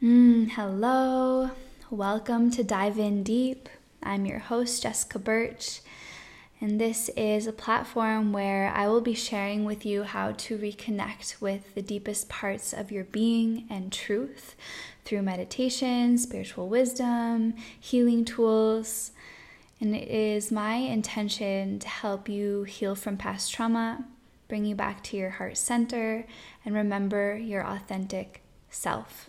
Mm, hello, welcome to Dive In Deep. I'm your host, Jessica Birch, and this is a platform where I will be sharing with you how to reconnect with the deepest parts of your being and truth through meditation, spiritual wisdom, healing tools. And it is my intention to help you heal from past trauma, bring you back to your heart center, and remember your authentic self.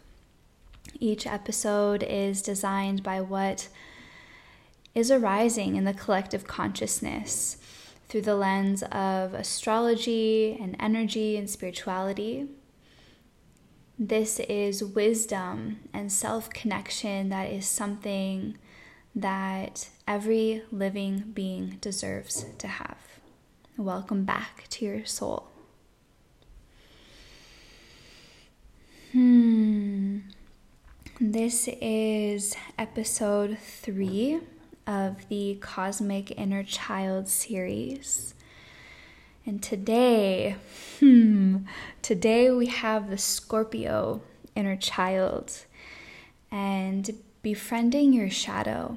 Each episode is designed by what is arising in the collective consciousness through the lens of astrology and energy and spirituality. This is wisdom and self connection that is something that every living being deserves to have. Welcome back to your soul. Hmm. This is episode three of the Cosmic Inner Child series. And today, hmm, today we have the Scorpio inner child and befriending your shadow.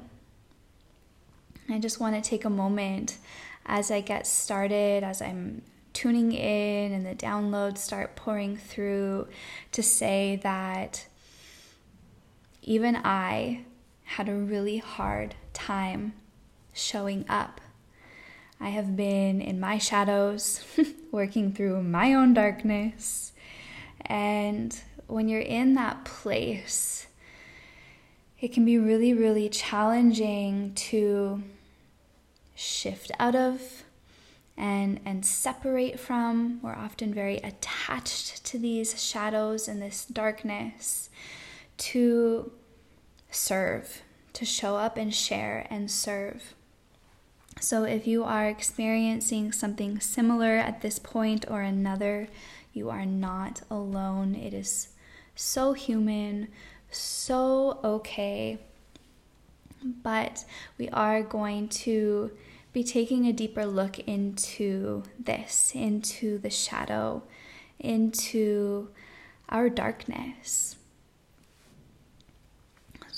I just want to take a moment as I get started, as I'm tuning in and the downloads start pouring through, to say that even I had a really hard time showing up. I have been in my shadows, working through my own darkness. And when you're in that place, it can be really, really challenging to shift out of and and separate from. We're often very attached to these shadows and this darkness to serve, to show up and share and serve. So, if you are experiencing something similar at this point or another, you are not alone. It is so human, so okay. But we are going to be taking a deeper look into this, into the shadow, into our darkness.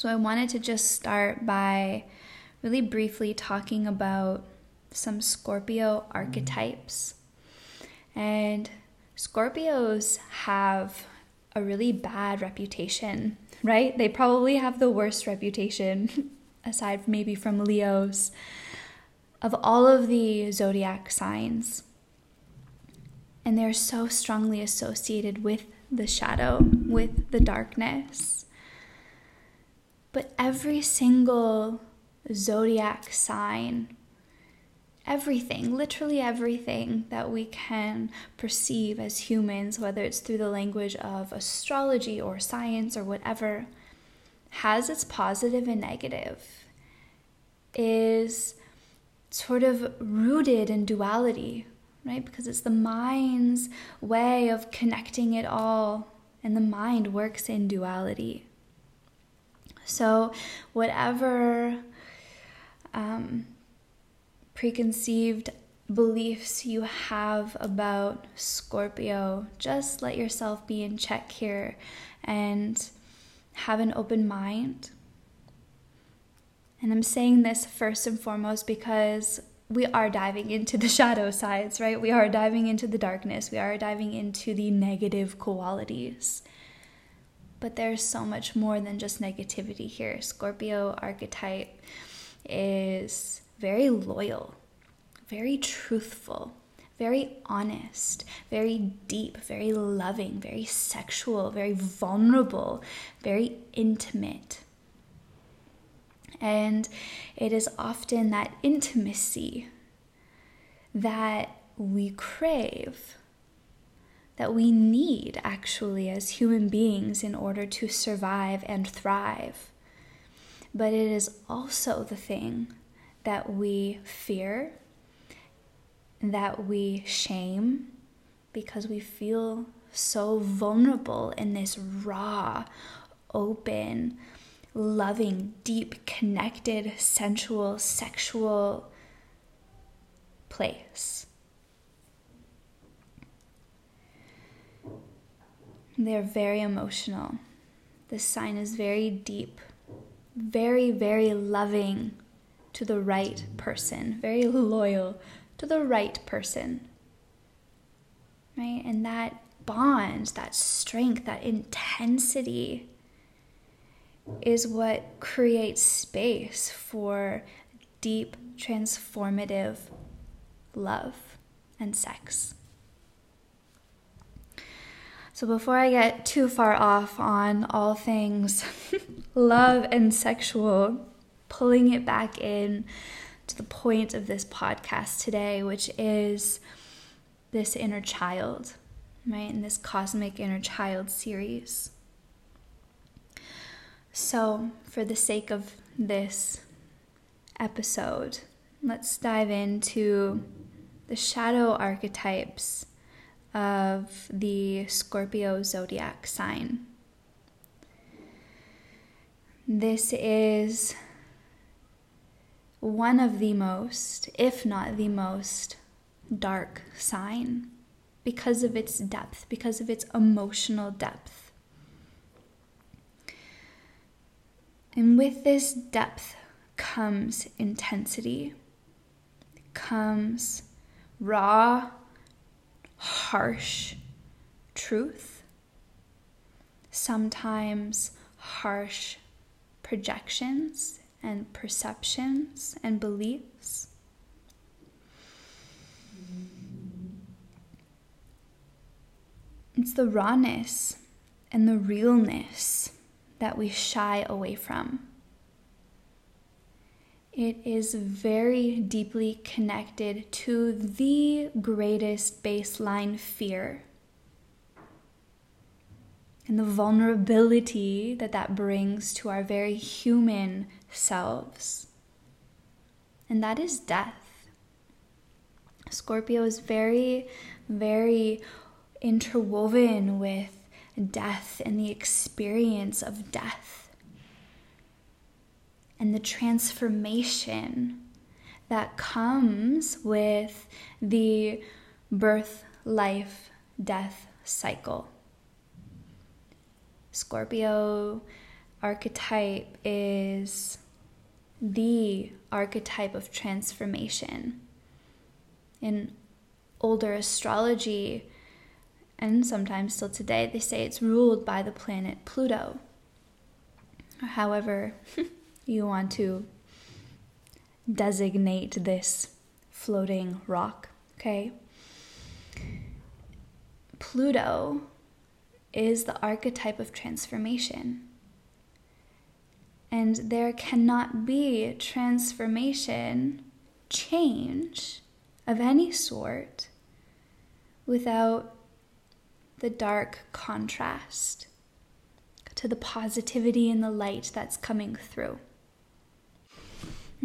So, I wanted to just start by really briefly talking about some Scorpio archetypes. And Scorpios have a really bad reputation, right? They probably have the worst reputation, aside maybe from Leos, of all of the zodiac signs. And they're so strongly associated with the shadow, with the darkness. But every single zodiac sign, everything, literally everything that we can perceive as humans, whether it's through the language of astrology or science or whatever, has its positive and negative, is sort of rooted in duality, right? Because it's the mind's way of connecting it all, and the mind works in duality. So, whatever um, preconceived beliefs you have about Scorpio, just let yourself be in check here and have an open mind. And I'm saying this first and foremost because we are diving into the shadow sides, right? We are diving into the darkness. We are diving into the negative qualities. But there's so much more than just negativity here. Scorpio archetype is very loyal, very truthful, very honest, very deep, very loving, very sexual, very vulnerable, very intimate. And it is often that intimacy that we crave that we need actually as human beings in order to survive and thrive. But it is also the thing that we fear, that we shame, because we feel so vulnerable in this raw, open, loving, deep, connected, sensual, sexual place. They're very emotional. this sign is very deep, very, very loving to the right person, very loyal to the right person. Right? And that bond, that strength, that intensity is what creates space for deep, transformative love and sex. So, before I get too far off on all things love and sexual, pulling it back in to the point of this podcast today, which is this inner child, right? In this cosmic inner child series. So, for the sake of this episode, let's dive into the shadow archetypes of the Scorpio zodiac sign. This is one of the most, if not the most, dark sign because of its depth, because of its emotional depth. And with this depth comes intensity, comes raw, harsh truth, sometimes harsh projections and perceptions and beliefs. It's the rawness and the realness that we shy away from. It is very deeply connected to the greatest baseline fear and the vulnerability that that brings to our very human selves. And that is death. Scorpio is very, very interwoven with death and the experience of death and the transformation that comes with the birth, life, death cycle. Scorpio archetype is the archetype of transformation. In older astrology, and sometimes still today, they say it's ruled by the planet Pluto. However, you want to designate this floating rock, okay? Pluto is the archetype of transformation. And there cannot be transformation, change of any sort without the dark contrast to the positivity and the light that's coming through.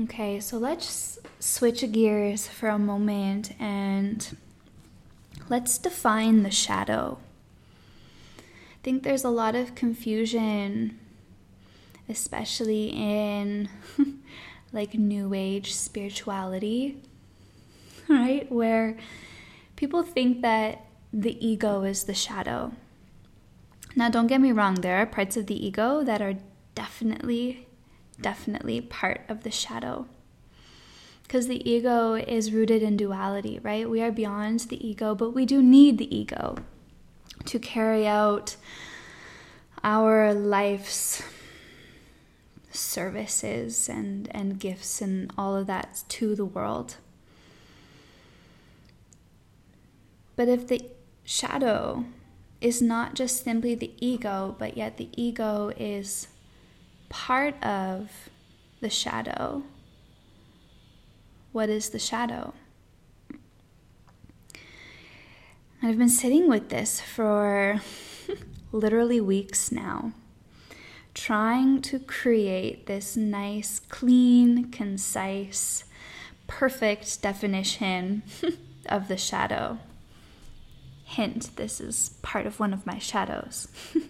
Okay, so let's switch gears for a moment and let's define the shadow. I think there's a lot of confusion, especially in like new age spirituality, right? Where people think that the ego is the shadow. Now, don't get me wrong, there are parts of the ego that are definitely definitely part of the shadow. Because the ego is rooted in duality, right? We are beyond the ego, but we do need the ego to carry out our life's services and, and gifts and all of that to the world. But if the shadow is not just simply the ego, but yet the ego is part of the shadow. What is the shadow? I've been sitting with this for literally weeks now, trying to create this nice, clean, concise, perfect definition of the shadow. Hint, this is part of one of my shadows.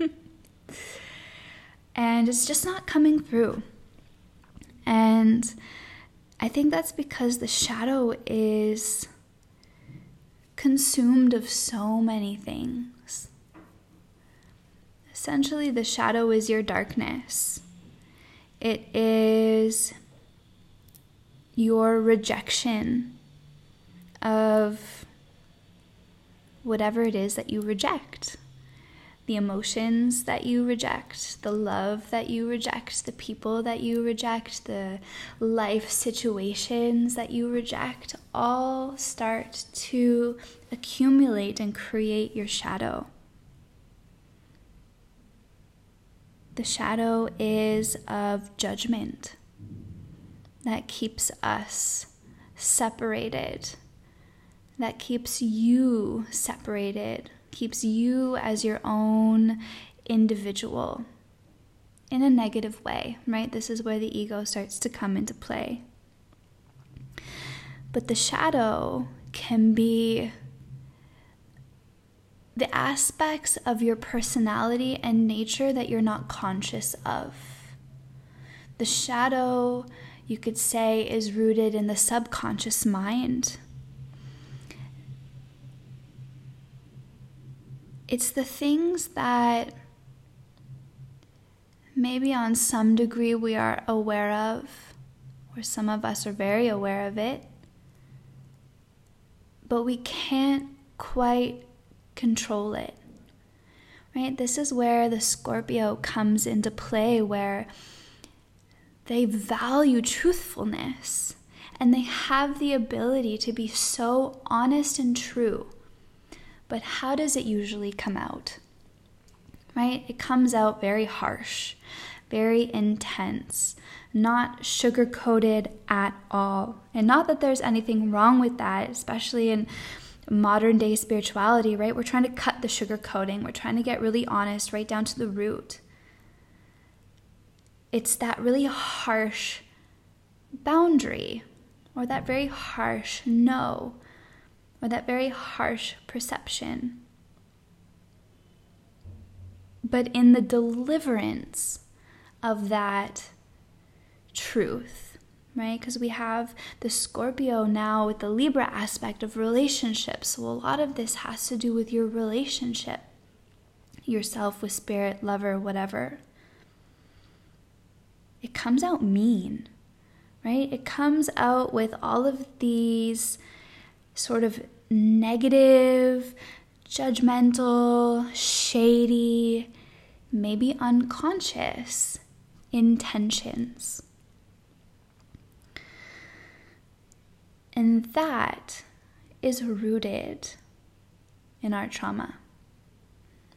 and it's just not coming through. And I think that's because the shadow is consumed of so many things. essentially, the shadow is your darkness, it is your rejection of whatever it is that you reject the emotions that you reject, the love that you reject, the people that you reject, the life situations that you reject, all start to accumulate and create your shadow. The shadow is of judgment that keeps us separated, that keeps you separated keeps you as your own individual in a negative way, right? This is where the ego starts to come into play. But the shadow can be the aspects of your personality and nature that you're not conscious of. The shadow, you could say, is rooted in the subconscious mind. It's the things that maybe on some degree we are aware of, or some of us are very aware of it, but we can't quite control it. Right? This is where the Scorpio comes into play, where they value truthfulness and they have the ability to be so honest and true but how does it usually come out? Right? It comes out very harsh, very intense, not sugar coated at all. And not that there's anything wrong with that, especially in modern day spirituality, right? We're trying to cut the sugar coating, we're trying to get really honest, right down to the root. It's that really harsh boundary or that very harsh no or that very harsh perception. But in the deliverance of that truth, right? Because we have the Scorpio now with the Libra aspect of relationships. So a lot of this has to do with your relationship, yourself with spirit, lover, whatever. It comes out mean, right? It comes out with all of these sort of negative, judgmental, shady, maybe unconscious intentions. And that is rooted in our trauma,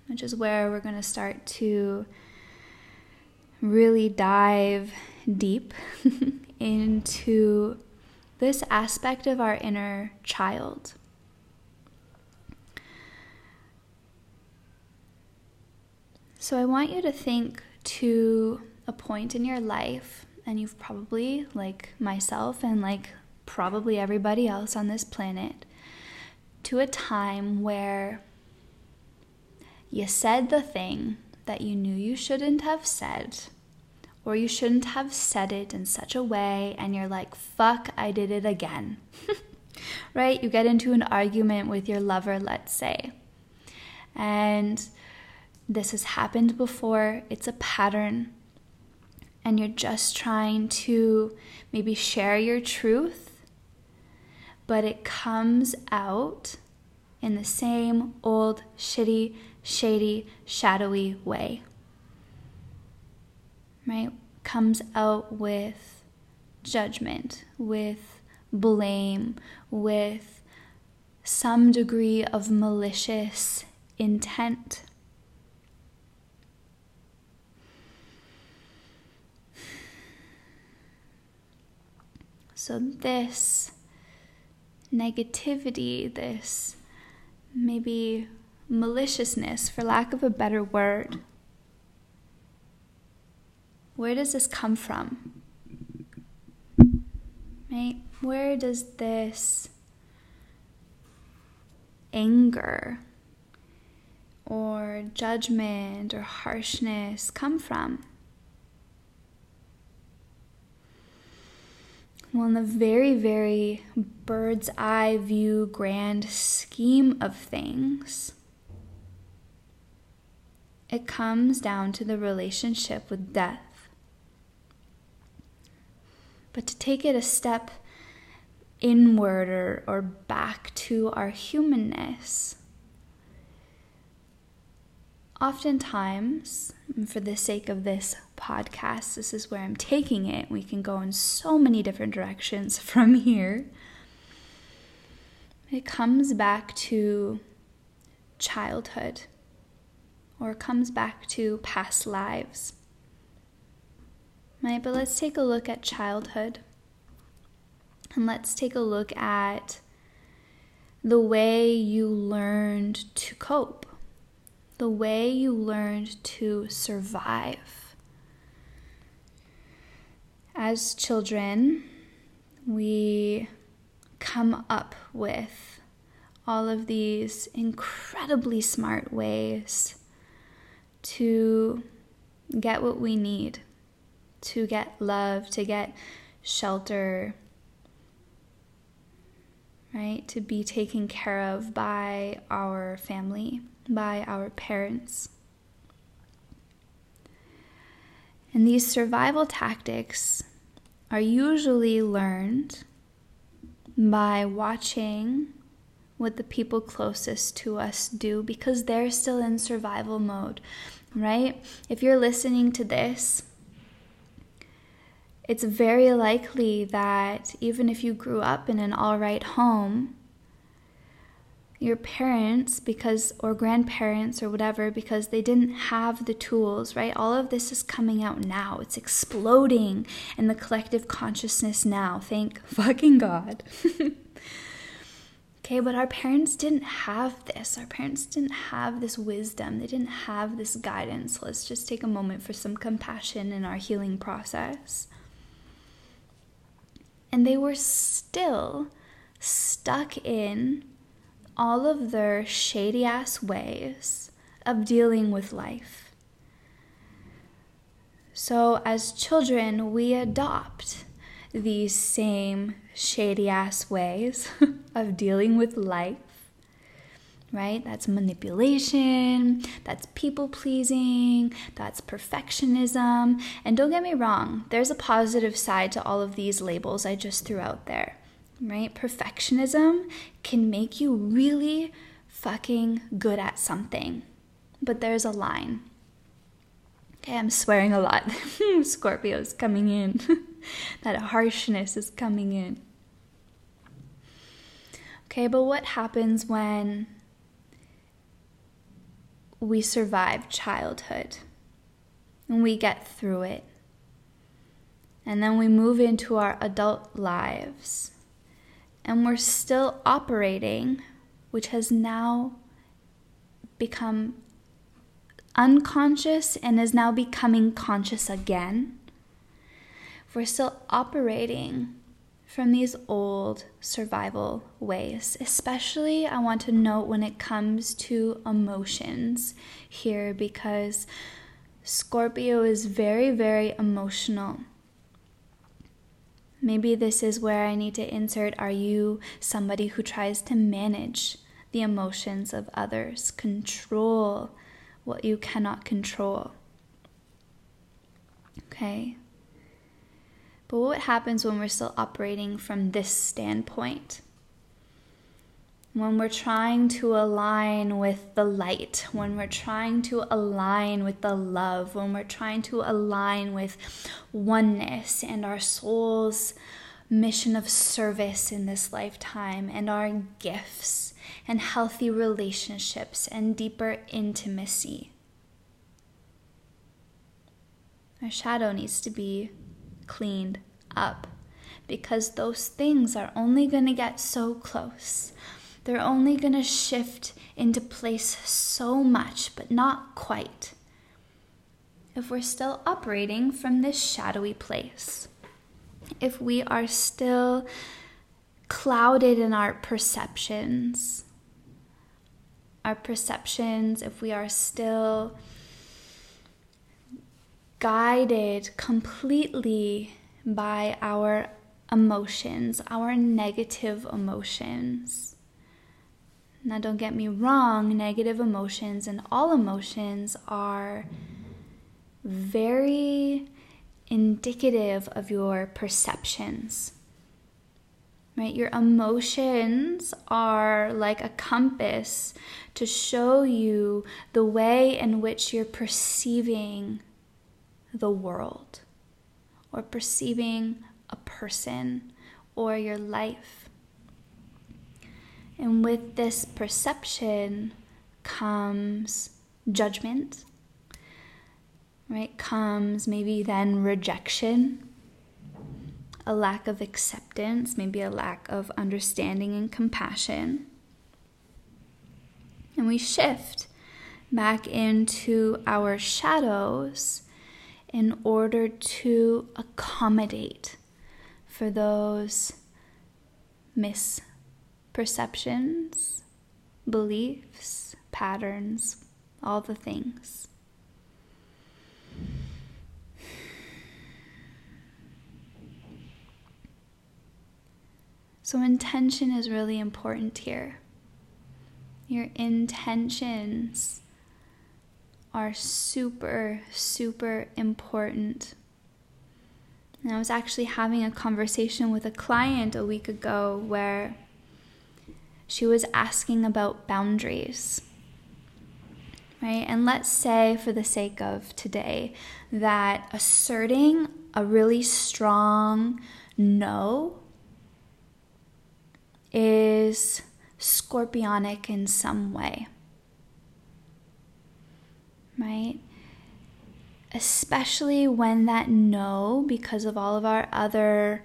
which is where we're going to start to really dive deep into this aspect of our inner child. So I want you to think to a point in your life, and you've probably, like myself and like probably everybody else on this planet, to a time where you said the thing that you knew you shouldn't have said or you shouldn't have said it in such a way, and you're like, fuck, I did it again. right? You get into an argument with your lover, let's say, and this has happened before, it's a pattern, and you're just trying to maybe share your truth, but it comes out in the same old, shitty, shady, shadowy way right, comes out with judgment, with blame, with some degree of malicious intent. So, this negativity, this maybe maliciousness, for lack of a better word, where does this come from? Right? Where does this anger or judgment or harshness come from? Well, in the very, very bird's eye view, grand scheme of things, it comes down to the relationship with death. But to take it a step inward or, or back to our humanness, oftentimes, for the sake of this podcast, this is where I'm taking it. We can go in so many different directions from here. It comes back to childhood or comes back to past lives. Right, but let's take a look at childhood. And let's take a look at the way you learned to cope, the way you learned to survive. As children, we come up with all of these incredibly smart ways to get what we need, to get love, to get shelter, right? To be taken care of by our family, by our parents. And these survival tactics are usually learned by watching what the people closest to us do because they're still in survival mode, right? If you're listening to this, it's very likely that even if you grew up in an all right home, your parents because or grandparents or whatever because they didn't have the tools right? All of this is coming out now. It's exploding in the collective consciousness now. Thank fucking god. Okay but our parents didn't have this. Our parents didn't have this wisdom. They didn't have this guidance. Let's just take a moment for some compassion in our healing process and they were still stuck in all of their shady ass ways of dealing with life. So, as children, we adopt these same shady ass ways of dealing with life, right? That's manipulation, that's people pleasing, that's perfectionism. And don't get me wrong, there's a positive side to all of these labels I just threw out there right? Perfectionism can make you really fucking good at something, but there's a line. Okay, I'm swearing a lot. Scorpio's coming in. that harshness is coming in. Okay, but what happens when we survive childhood and we get through it? And then we move into our adult lives and we're still operating, which has now become unconscious and is now becoming conscious again. We're still operating from these old survival ways. Especially, I want to note when it comes to emotions here because Scorpio is very, very emotional. Maybe this is where I need to insert Are you somebody who tries to manage the emotions of others, control what you cannot control? Okay. But what happens when we're still operating from this standpoint? when we're trying to align with the light, when we're trying to align with the love, when we're trying to align with oneness and our soul's mission of service in this lifetime, and our gifts and healthy relationships and deeper intimacy. Our shadow needs to be cleaned up because those things are only going to get so close they're only going to shift into place so much, but not quite, if we're still operating from this shadowy place. If we are still clouded in our perceptions, our perceptions, if we are still guided completely by our emotions, our negative emotions Now, don't get me wrong, negative emotions and all emotions are very indicative of your perceptions. Right? Your emotions are like a compass to show you the way in which you're perceiving the world or perceiving a person or your life. And with this perception comes judgment, right? Comes maybe then rejection, a lack of acceptance, maybe a lack of understanding and compassion. And we shift back into our shadows in order to accommodate for those misperceptions, beliefs, patterns, all the things. So, intention is really important here. Your intentions are super, super important. And I was actually having a conversation with a client a week ago where she was asking about boundaries. Right? And let's say, for the sake of today, that asserting a really strong no is scorpionic in some way. Right? Especially when that no, because of all of our other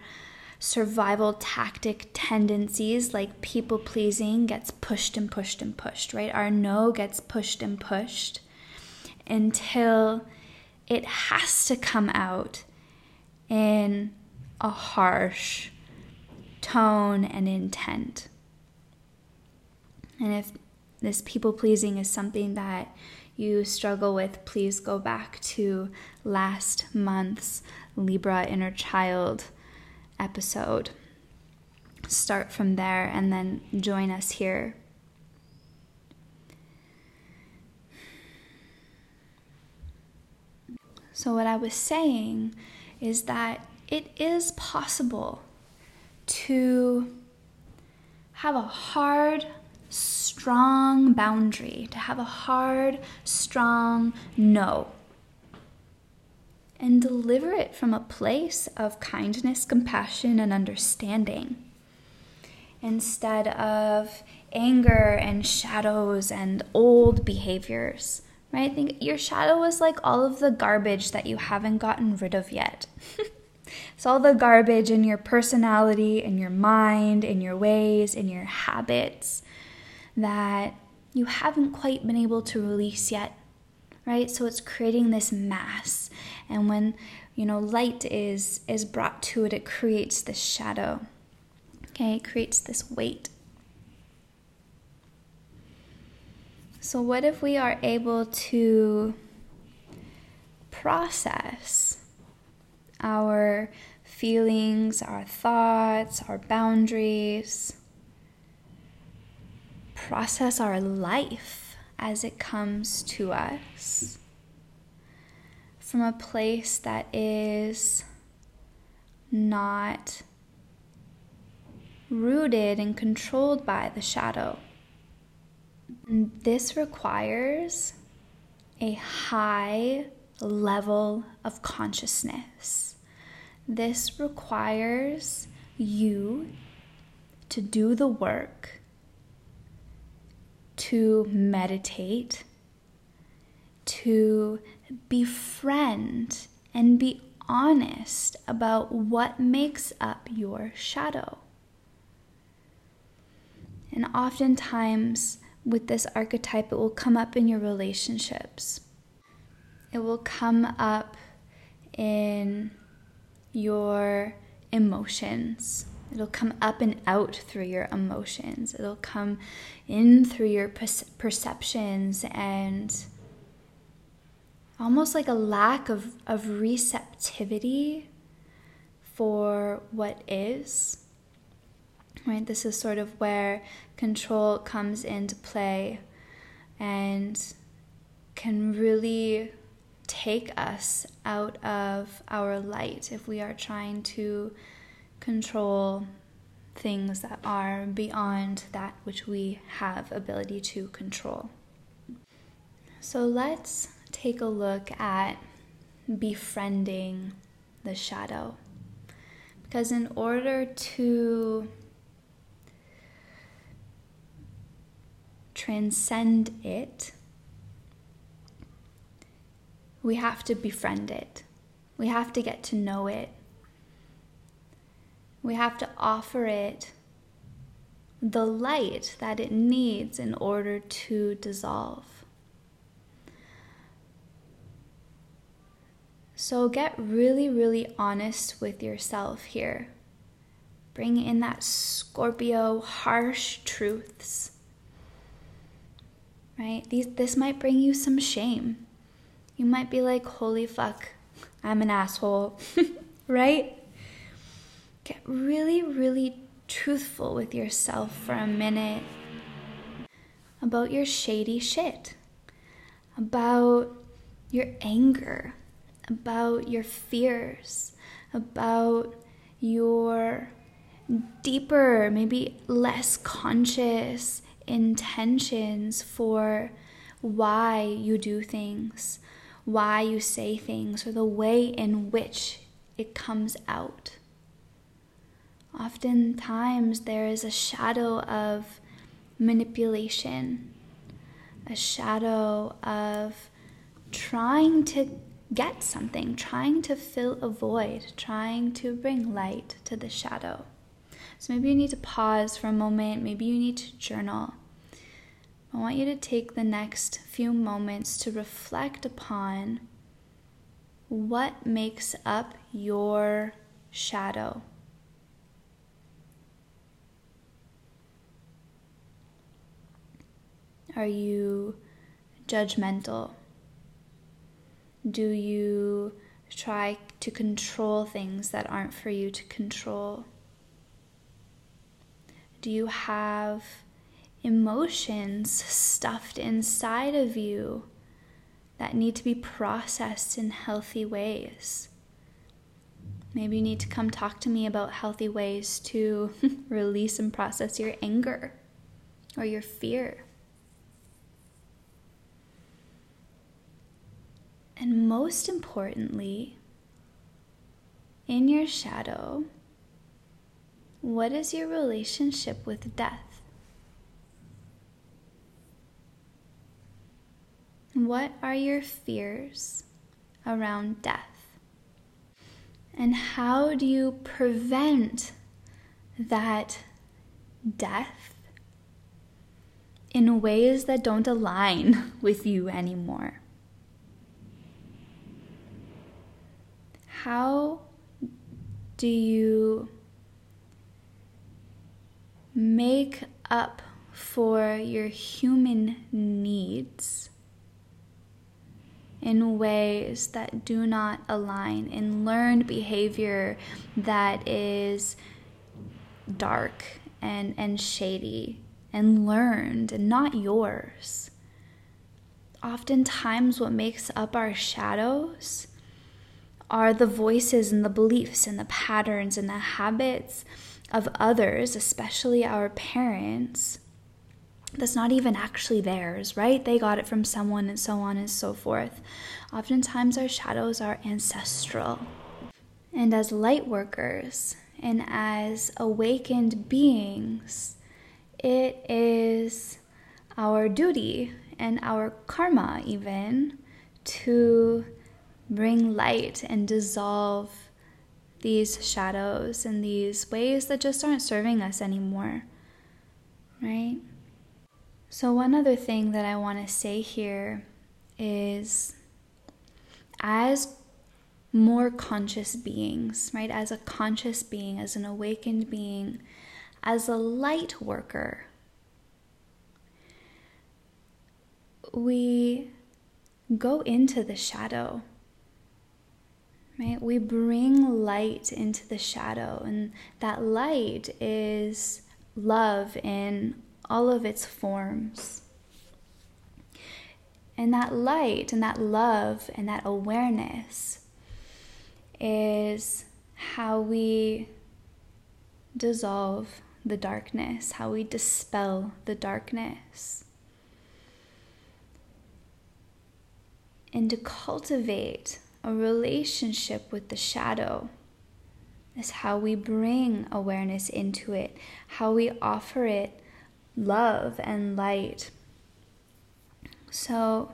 survival tactic tendencies like people pleasing gets pushed and pushed and pushed, right? Our no gets pushed and pushed until it has to come out in a harsh tone and intent. And if this people pleasing is something that you struggle with, please go back to last month's Libra inner child episode. Start from there and then join us here. So, what I was saying is that it is possible to have a hard, strong boundary, to have a hard, strong no and deliver it from a place of kindness, compassion, and understanding instead of anger and shadows and old behaviors. Right? I think your shadow is like all of the garbage that you haven't gotten rid of yet. it's all the garbage in your personality, in your mind, in your ways, in your habits that you haven't quite been able to release yet right? So it's creating this mass. And when, you know, light is is brought to it, it creates this shadow. Okay? It creates this weight. So what if we are able to process our feelings, our thoughts, our boundaries, process our life as it comes to us from a place that is not rooted and controlled by the shadow. And this requires a high level of consciousness. This requires you to do the work to meditate, to befriend and be honest about what makes up your shadow. And oftentimes, with this archetype, it will come up in your relationships. It will come up in your emotions. It'll come up and out through your emotions. It'll come in through your perceptions and almost like a lack of, of receptivity for what is. right? This is sort of where control comes into play and can really take us out of our light if we are trying to control things that are beyond that which we have ability to control. So let's take a look at befriending the shadow. Because in order to transcend it, we have to befriend it. We have to get to know it. We have to offer it the light that it needs in order to dissolve. So get really, really honest with yourself here. Bring in that Scorpio harsh truths right? These, this might bring you some shame. You might be like, holy fuck, I'm an asshole, right? Really, really truthful with yourself for a minute about your shady shit, about your anger, about your fears, about your deeper, maybe less conscious intentions for why you do things, why you say things, or the way in which it comes out. Oftentimes, there is a shadow of manipulation, a shadow of trying to get something, trying to fill a void, trying to bring light to the shadow. So maybe you need to pause for a moment, maybe you need to journal. I want you to take the next few moments to reflect upon what makes up your shadow. Are you judgmental? Do you try to control things that aren't for you to control? Do you have emotions stuffed inside of you that need to be processed in healthy ways? Maybe you need to come talk to me about healthy ways to release and process your anger or your fear. And most importantly, in your shadow, what is your relationship with death? What are your fears around death? And how do you prevent that death in ways that don't align with you anymore? How do you make up for your human needs in ways that do not align in learned behavior that is dark and, and shady and learned and not yours. Oftentimes, what makes up our shadows are the voices and the beliefs and the patterns and the habits of others, especially our parents, that's not even actually theirs, right? They got it from someone and so on and so forth. Oftentimes, our shadows are ancestral. And as light workers and as awakened beings, it is our duty and our karma, even, to bring light and dissolve these shadows and these ways that just aren't serving us anymore, right? So, one other thing that I want to say here is as more conscious beings, right? As a conscious being, as an awakened being, as a light worker, we go into the shadow right? We bring light into the shadow, and that light is love in all of its forms. And that light and that love and that awareness is how we dissolve the darkness, how we dispel the darkness. And to cultivate a relationship with the shadow is how we bring awareness into it, how we offer it love and light. So,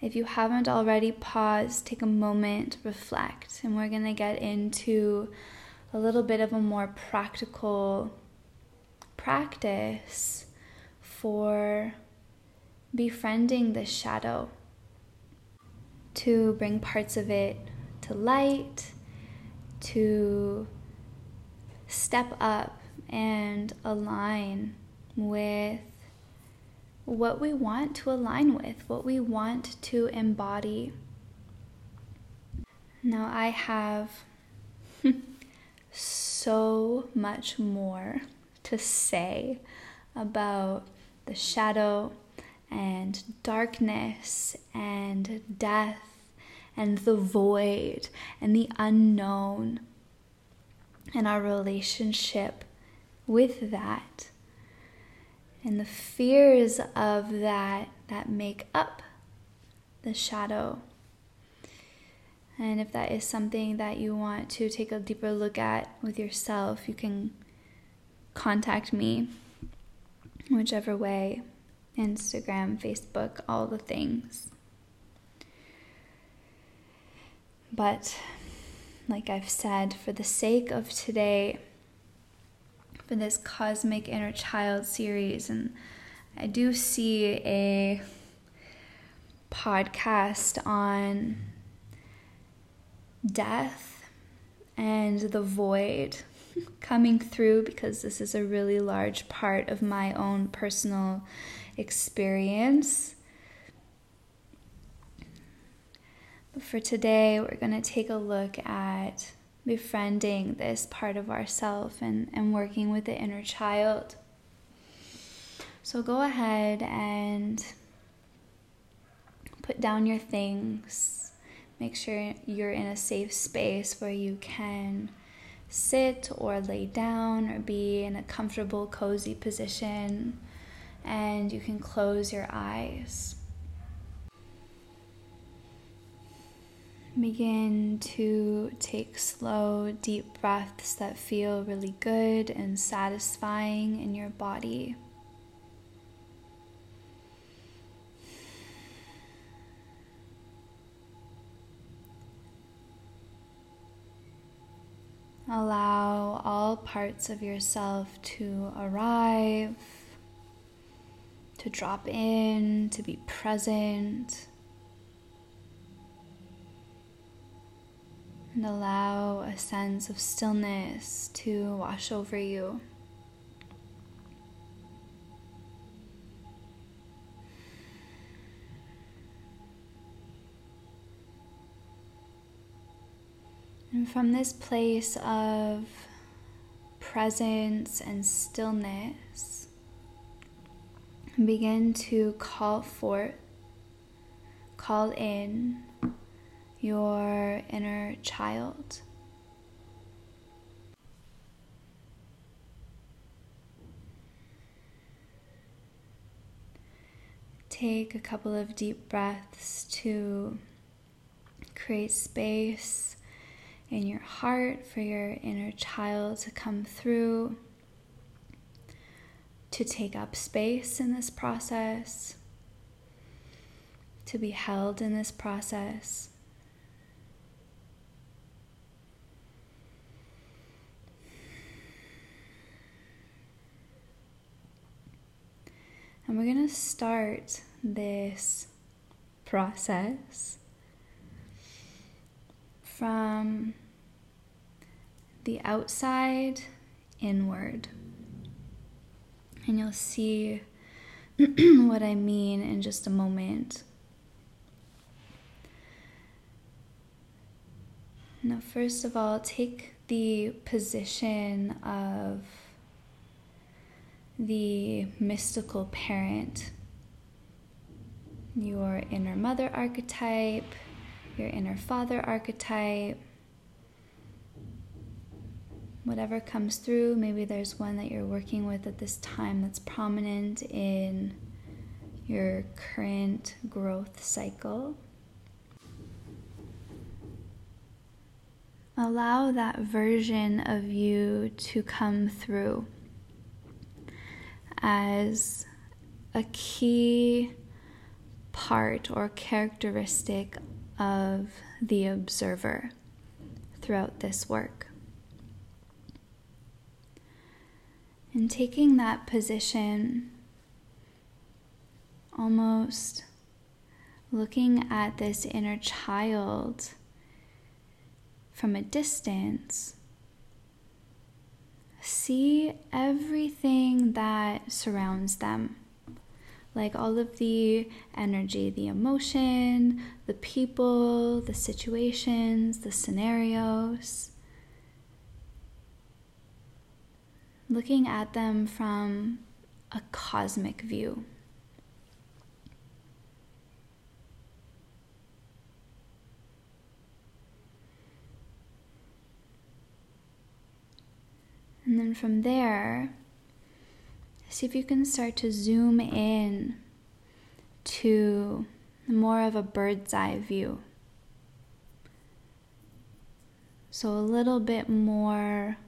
if you haven't already, pause, take a moment, reflect, and we're going to get into a little bit of a more practical practice for befriending the shadow to bring parts of it to light, to step up and align with what we want to align with, what we want to embody. Now, I have so much more to say about the shadow and darkness and death and the void and the unknown and our relationship with that and the fears of that that make up the shadow. And if that is something that you want to take a deeper look at with yourself, you can contact me whichever way Instagram, Facebook, all the things. But, like I've said, for the sake of today, for this Cosmic Inner Child series, and I do see a podcast on death and the void coming through because this is a really large part of my own personal experience. But for today, we're going to take a look at befriending this part of ourself and, and working with the inner child. So go ahead and put down your things. Make sure you're in a safe space where you can sit or lay down or be in a comfortable, cozy position, and you can close your eyes. Begin to take slow, deep breaths that feel really good and satisfying in your body. Allow all parts of yourself to arrive, to drop in, to be present. And allow a sense of stillness to wash over you. And from this place of presence and stillness, begin to call forth, call in your inner child. Take a couple of deep breaths to create space in your heart for your inner child to come through, to take up space in this process, to be held in this process. And we're going to start this process from the outside inward. And you'll see what I mean in just a moment. Now, first of all, take the position of the mystical parent, your inner mother archetype, your inner father archetype, whatever comes through. Maybe there's one that you're working with at this time that's prominent in your current growth cycle. Allow that version of you to come through as a key part or characteristic of the observer throughout this work. And taking that position, almost looking at this inner child from a distance, see everything that surrounds them. Like all of the energy, the emotion, the people, the situations, the scenarios. Looking at them from a cosmic view. And then from there, see if you can start to zoom in to more of a bird's eye view. So a little bit more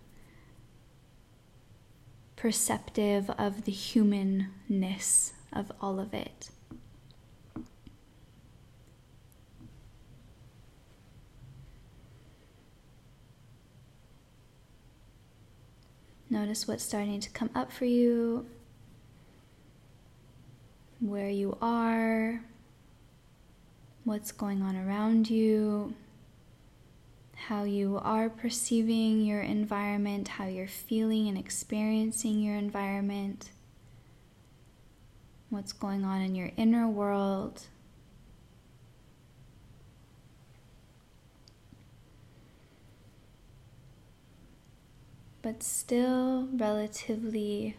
perceptive of the humanness of all of it. Notice what's starting to come up for you, where you are, what's going on around you, how you are perceiving your environment, how you're feeling and experiencing your environment, what's going on in your inner world. but still relatively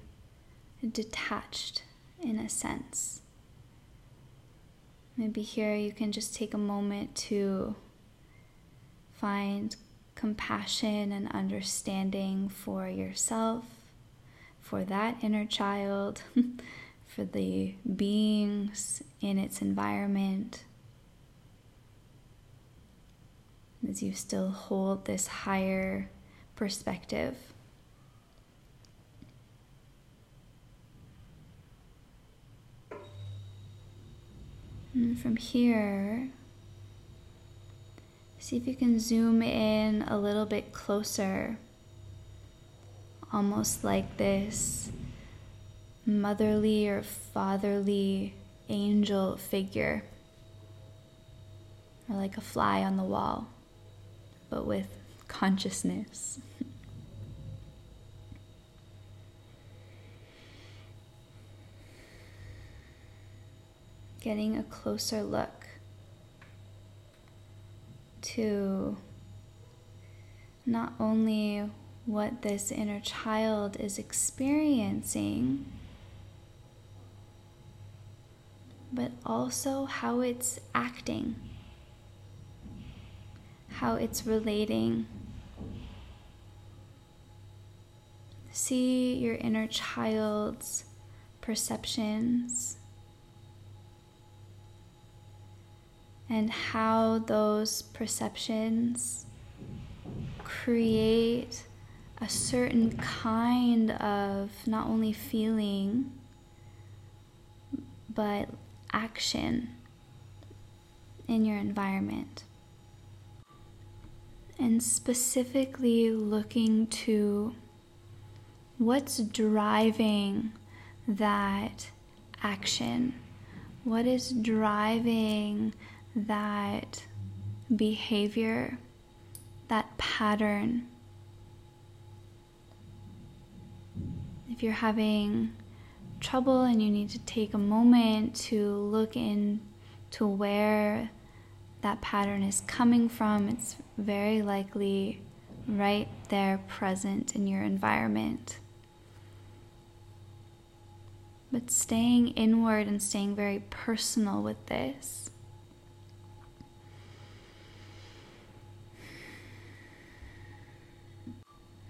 detached in a sense. Maybe here you can just take a moment to find compassion and understanding for yourself, for that inner child, for the beings in its environment. As you still hold this higher perspective. And from here, see if you can zoom in a little bit closer, almost like this. Motherly or fatherly angel figure, or like a fly on the wall, but with consciousness. getting a closer look to not only what this inner child is experiencing, but also how it's acting, how it's relating. See your inner child's perceptions and how those perceptions create a certain kind of not only feeling but action in your environment. And specifically looking to what's driving that action? What is driving that behavior, that pattern. If you're having trouble and you need to take a moment to look into where that pattern is coming from, it's very likely right there present in your environment. but staying inward and staying very personal with this.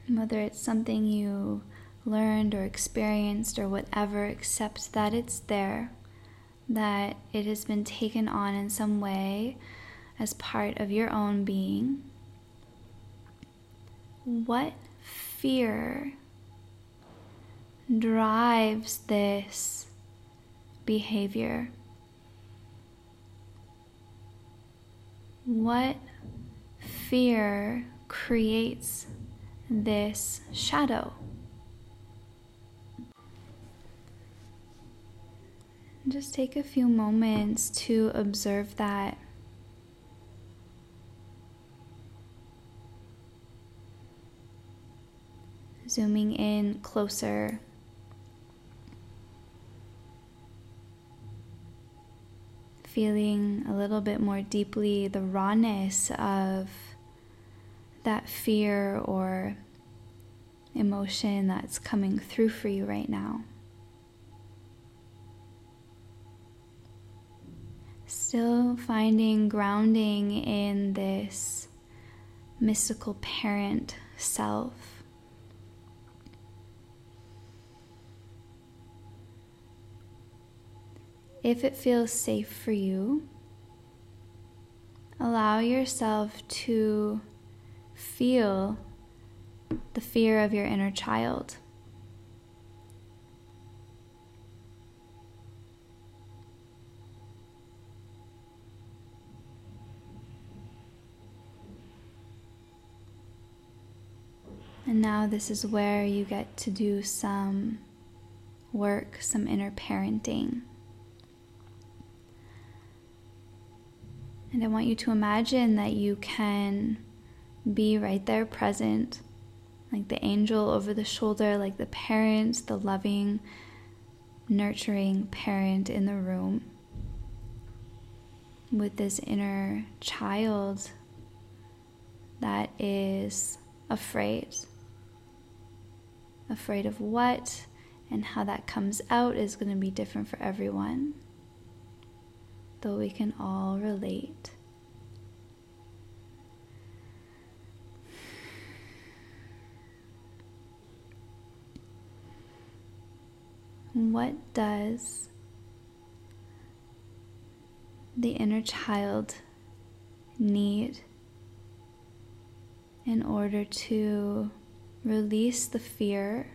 Whether it's something you learned or experienced or whatever, accept that it's there, that it has been taken on in some way as part of your own being. What fear drives this behavior? What fear creates this shadow? Just take a few moments to observe that. Zooming in closer feeling a little bit more deeply the rawness of that fear or emotion that's coming through for you right now. Still finding grounding in this mystical parent self. If it feels safe for you, allow yourself to feel the fear of your inner child. And now, this is where you get to do some work, some inner parenting. And I want you to imagine that you can be right there present, like the angel over the shoulder, like the parent, the loving, nurturing parent in the room with this inner child that is afraid. Afraid of what and how that comes out is going to be different for everyone though we can all relate. What does the inner child need in order to release the fear,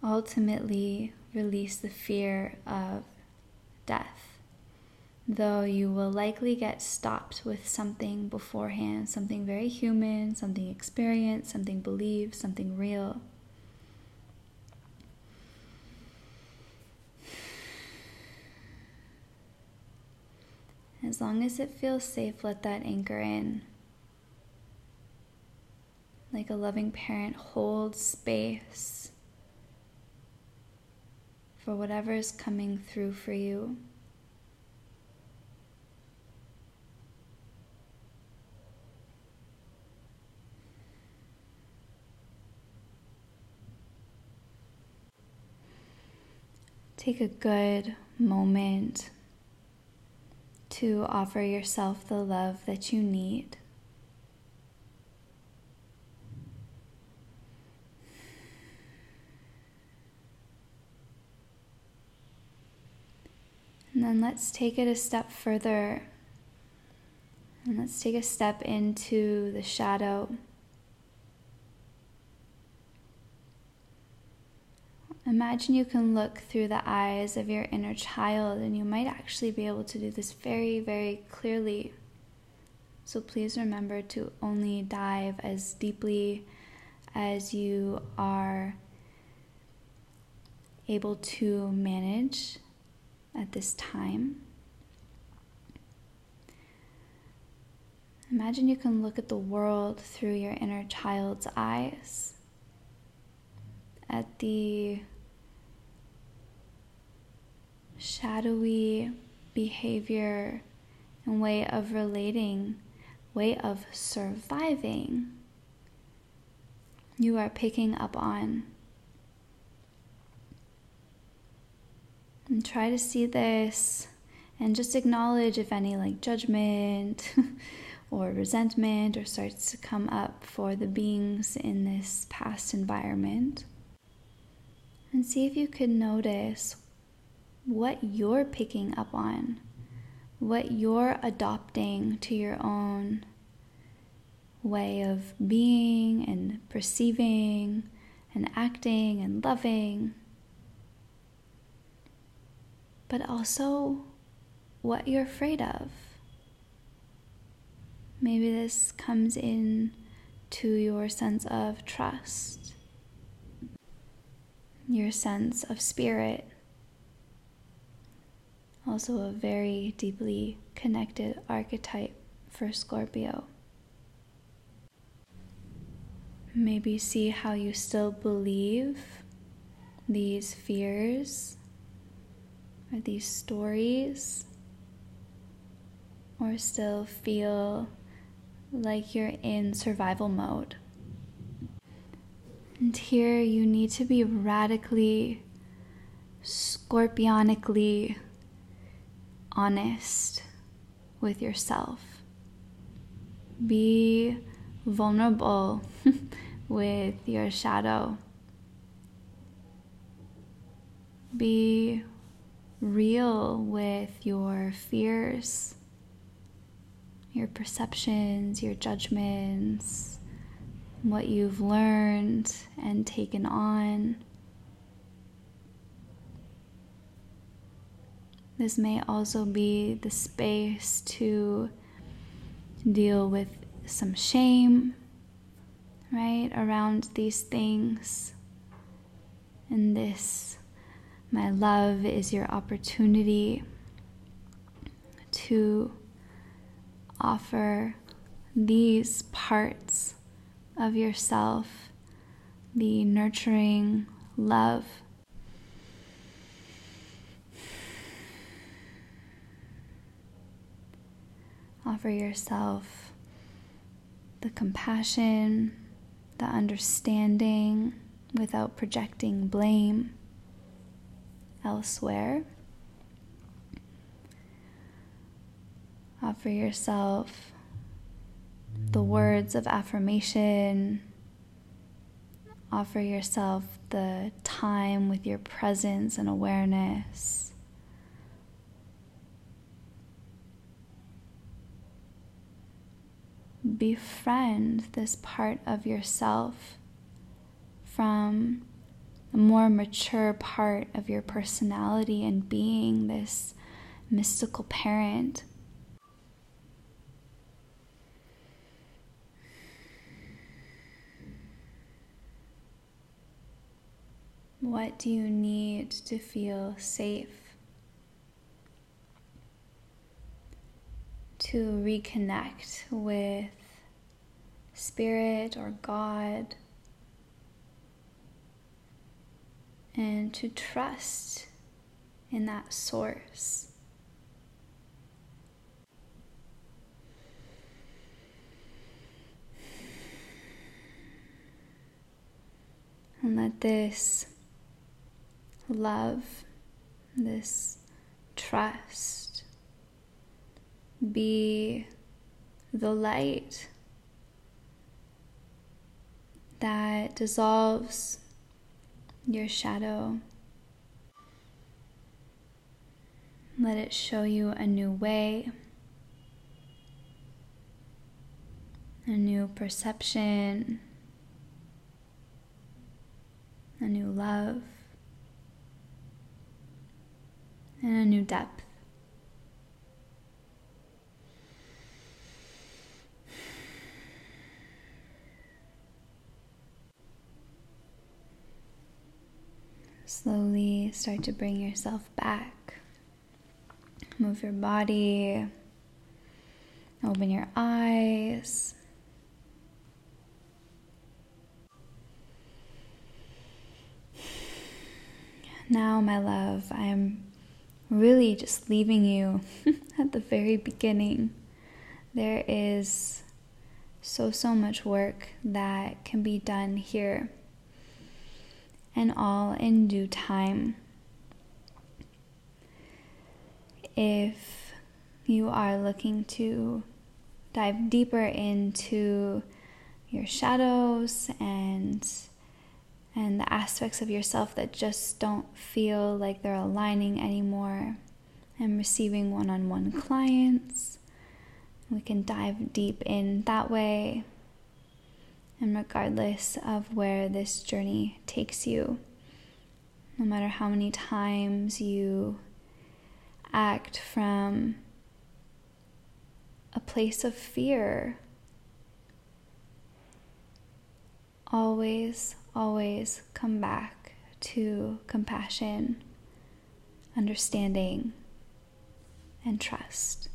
ultimately release the fear of death, though you will likely get stopped with something beforehand, something very human, something experienced, something believed, something real. As long as it feels safe, let that anchor in. Like a loving parent hold space for whatever is coming through for you. Take a good moment to offer yourself the love that you need. And then let's take it a step further. And let's take a step into the shadow. Imagine you can look through the eyes of your inner child, and you might actually be able to do this very, very clearly. So please remember to only dive as deeply as you are able to manage at this time. Imagine you can look at the world through your inner child's eyes, at the shadowy behavior and way of relating, way of surviving you are picking up on And try to see this and just acknowledge if any like judgment or resentment or starts to come up for the beings in this past environment. And see if you can notice what you're picking up on, what you're adopting to your own way of being and perceiving and acting and loving, but also what you're afraid of. Maybe this comes in to your sense of trust, your sense of spirit. Also, a very deeply connected archetype for Scorpio. Maybe see how you still believe these fears or these stories, or still feel like you're in survival mode. And here you need to be radically, scorpionically honest with yourself. Be vulnerable with your shadow. Be real with your fears, your perceptions, your judgments, what you've learned and taken on. This may also be the space to deal with some shame, right, around these things. And this, my love, is your opportunity to offer these parts of yourself the nurturing love. Offer yourself the compassion, the understanding without projecting blame elsewhere. Offer yourself the words of affirmation. Offer yourself the time with your presence and awareness. Befriend this part of yourself from a more mature part of your personality and being this mystical parent. What do you need to feel safe? to reconnect with Spirit or God and to trust in that source. And let this love, this trust, be the light that dissolves your shadow. Let it show you a new way, a new perception, a new love, and a new depth. Start to bring yourself back. Move your body. Open your eyes. Now, my love, I am really just leaving you at the very beginning. There is so, so much work that can be done here and all in due time. If you are looking to dive deeper into your shadows and and the aspects of yourself that just don't feel like they're aligning anymore. I'm receiving one on one clients. We can dive deep in that way. And regardless of where this journey takes you, no matter how many times you act from a place of fear, always always come back to compassion, understanding, and trust.